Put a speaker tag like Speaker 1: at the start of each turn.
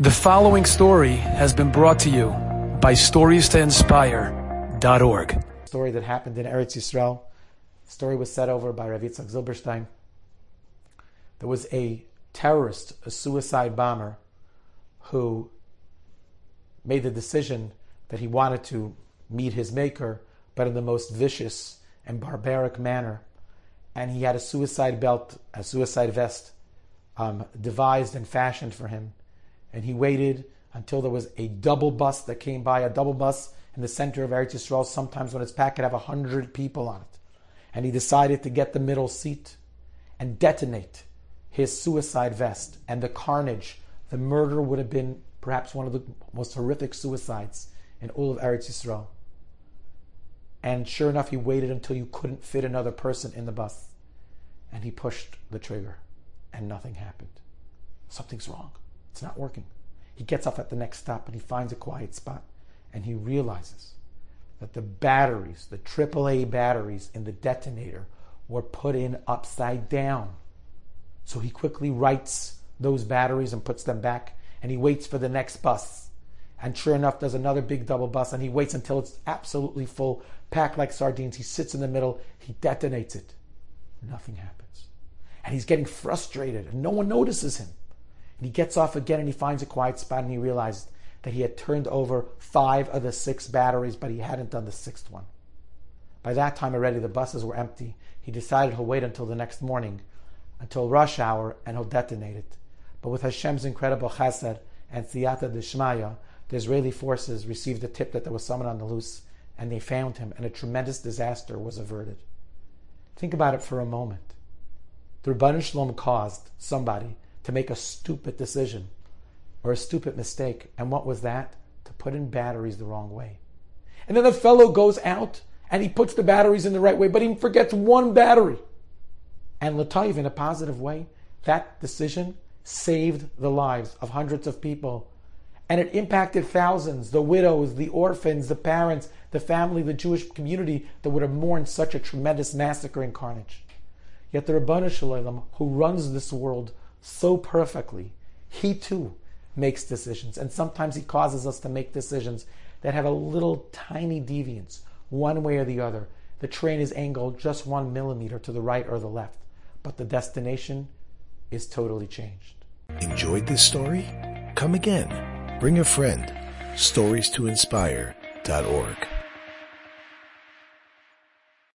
Speaker 1: The following story has been brought to you by StoriesToInspire.org.
Speaker 2: Story that happened in Eretz Yisrael. The story was set over by Rav Yitzchak Zilberstein. There was a terrorist, a suicide bomber, who made the decision that he wanted to meet his maker, but in the most vicious and barbaric manner. And he had a suicide belt, a suicide vest um, devised and fashioned for him and he waited until there was a double bus that came by, a double bus in the center of Eretz Yisrael. Sometimes when it's packed, it have a hundred people on it. And he decided to get the middle seat and detonate his suicide vest. And the carnage, the murder would have been perhaps one of the most horrific suicides in all of Eretz Yisrael. And sure enough, he waited until you couldn't fit another person in the bus. And he pushed the trigger, and nothing happened. Something's wrong. It's not working. He gets off at the next stop and he finds a quiet spot and he realizes that the batteries, the AAA batteries in the detonator, were put in upside down. So he quickly rights those batteries and puts them back and he waits for the next bus. And sure enough, there's another big double bus and he waits until it's absolutely full, packed like sardines. He sits in the middle, he detonates it. Nothing happens. And he's getting frustrated and no one notices him. And he gets off again and he finds a quiet spot and he realized that he had turned over five of the six batteries, but he hadn't done the sixth one. By that time already, the buses were empty. He decided he'll wait until the next morning, until rush hour, and he'll detonate it. But with Hashem's incredible chesed and siyata deshmaya, the Israeli forces received a tip that there was someone on the loose, and they found him, and a tremendous disaster was averted. Think about it for a moment. The Ribbono Shel Olam caused somebody to make a stupid decision or a stupid mistake. And what was that? To put in batteries the wrong way. And then the fellow goes out and he puts the batteries in the right way, but he forgets one battery. And Lataiv, in a positive way, that decision saved the lives of hundreds of people. And it impacted thousands the widows, the orphans, the parents, the family, the Jewish community that would have mourned such a tremendous massacre and carnage. Yet the Ribbono Shel who runs this world, so perfectly, he too makes decisions. And sometimes he causes us to make decisions that have a little tiny deviance, one way or the other. The train is angled just one millimeter to the right or the left, but the destination is totally changed.
Speaker 3: Enjoyed this story? Come again. Bring a friend. Stories to inspire.org.